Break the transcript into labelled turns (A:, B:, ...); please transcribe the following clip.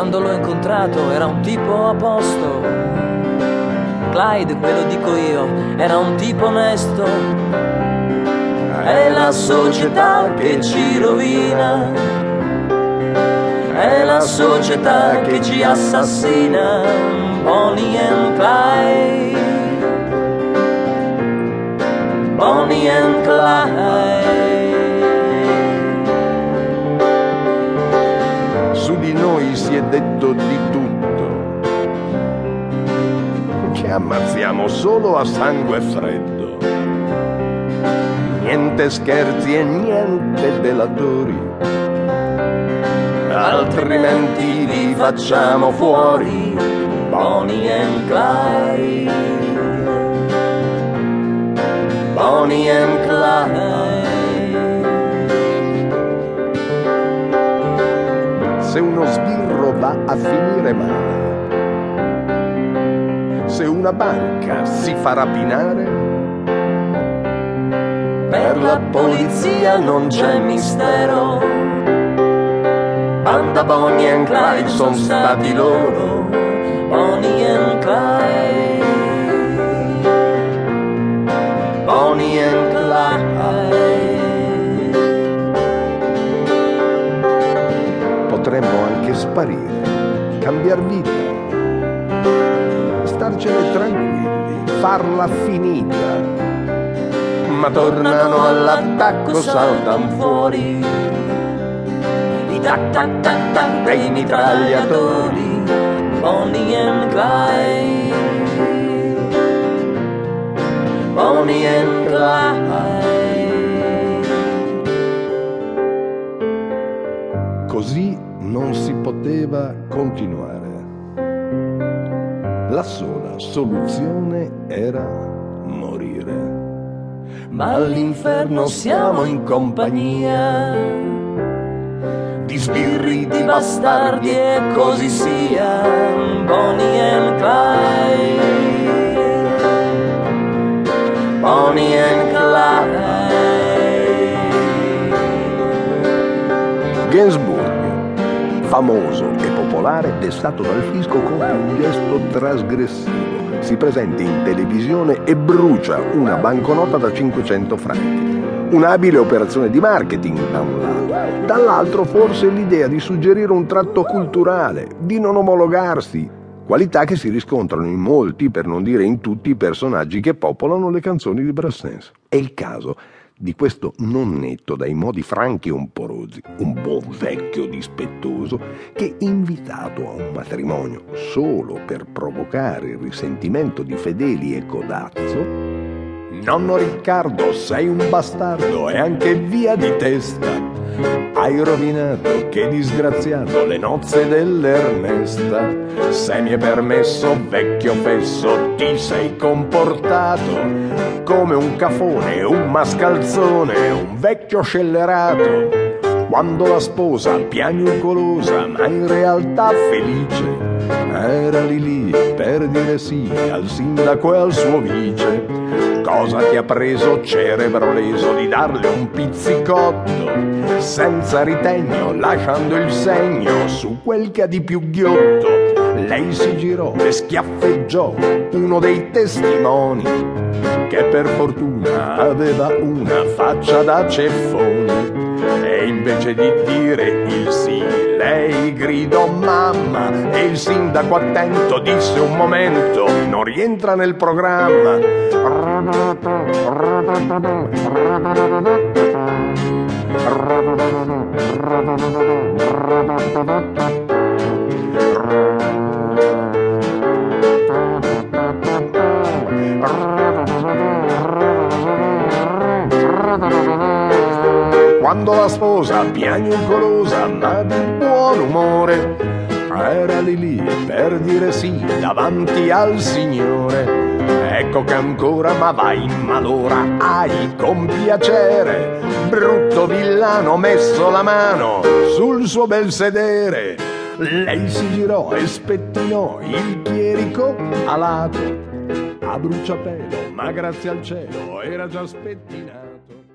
A: Quando l'ho incontrato era un tipo a posto. Clyde, ve lo dico io, era un tipo onesto. È la società che ci rovina. È la società che ci assassina. Bonnie and Clyde. Bonnie and Clyde.
B: Detto di tutto. Che ammazziamo solo a sangue freddo. Niente scherzi e niente delatori. Altrimenti li facciamo fuori.
A: Bonnie and Clyde. Bonnie and
B: uno sbirro va a finire male, se una banca si fa rapinare,
A: Per la polizia non c'è mistero. Banda Bonnie and Clyde sono stati loro. Bonnie and
B: anche sparire, cambiar vita, starcene tranquilli, farla finita. Ma tornano all'attacco, saltano fuori
A: I tac tac tac tac dei mitragliatori. Bonnie and Clyde. Bonnie and Clyde.
B: Così non si poteva continuare. La sola soluzione era morire.
A: Ma all'inferno siamo in compagnia di sbirri, di bastardi e così sia. Bonnie and Clyde. Bonnie and Clyde.
B: Gainsbourg, famoso e popolare, destato dal fisco compie un gesto trasgressivo. Si presenta in televisione e brucia una banconota da 500 franchi. Un'abile operazione di marketing da un lato, dall'altro forse l'idea di suggerire un tratto culturale, di non omologarsi, qualità che si riscontrano in molti, per non dire in tutti, i personaggi che popolano le canzoni di Brassens. È il caso di questo non netto dai modi franchi e un po' rozzi, un buon vecchio dispettoso, che invitato a un matrimonio solo per provocare il risentimento di fedeli e codazzo, Nonno Riccardo, sei un bastardo e anche via di testa. Hai rovinato, che disgraziato, le nozze dell'Ernesta. Se mi è permesso, vecchio fesso, ti sei comportato come un cafone, un mascalzone, un vecchio scellerato. Quando la sposa, piagnucolosa, ma in realtà felice, era lì lì per dire sì al sindaco e al suo vice. Cosa ti ha preso cerebro leso di darle un pizzicotto senza ritegno, lasciando il segno su quel che ha di più ghiotto? Lei si girò e schiaffeggiò uno dei testimoni che per fortuna aveva una faccia da ceffoni. Invece di dire il sì, lei gridò mamma e il sindaco attento disse un momento, non rientra nel programma. Quando la sposa, piagnucolosa ma di buon umore, era lì lì per dire sì davanti al Signore. Ecco che ancora, ma vai in malora, hai con piacere, brutto villano, messo la mano sul suo bel sedere. Lei si girò e spettinò il chierico alato a bruciapelo, ma grazie al cielo era già spettinato.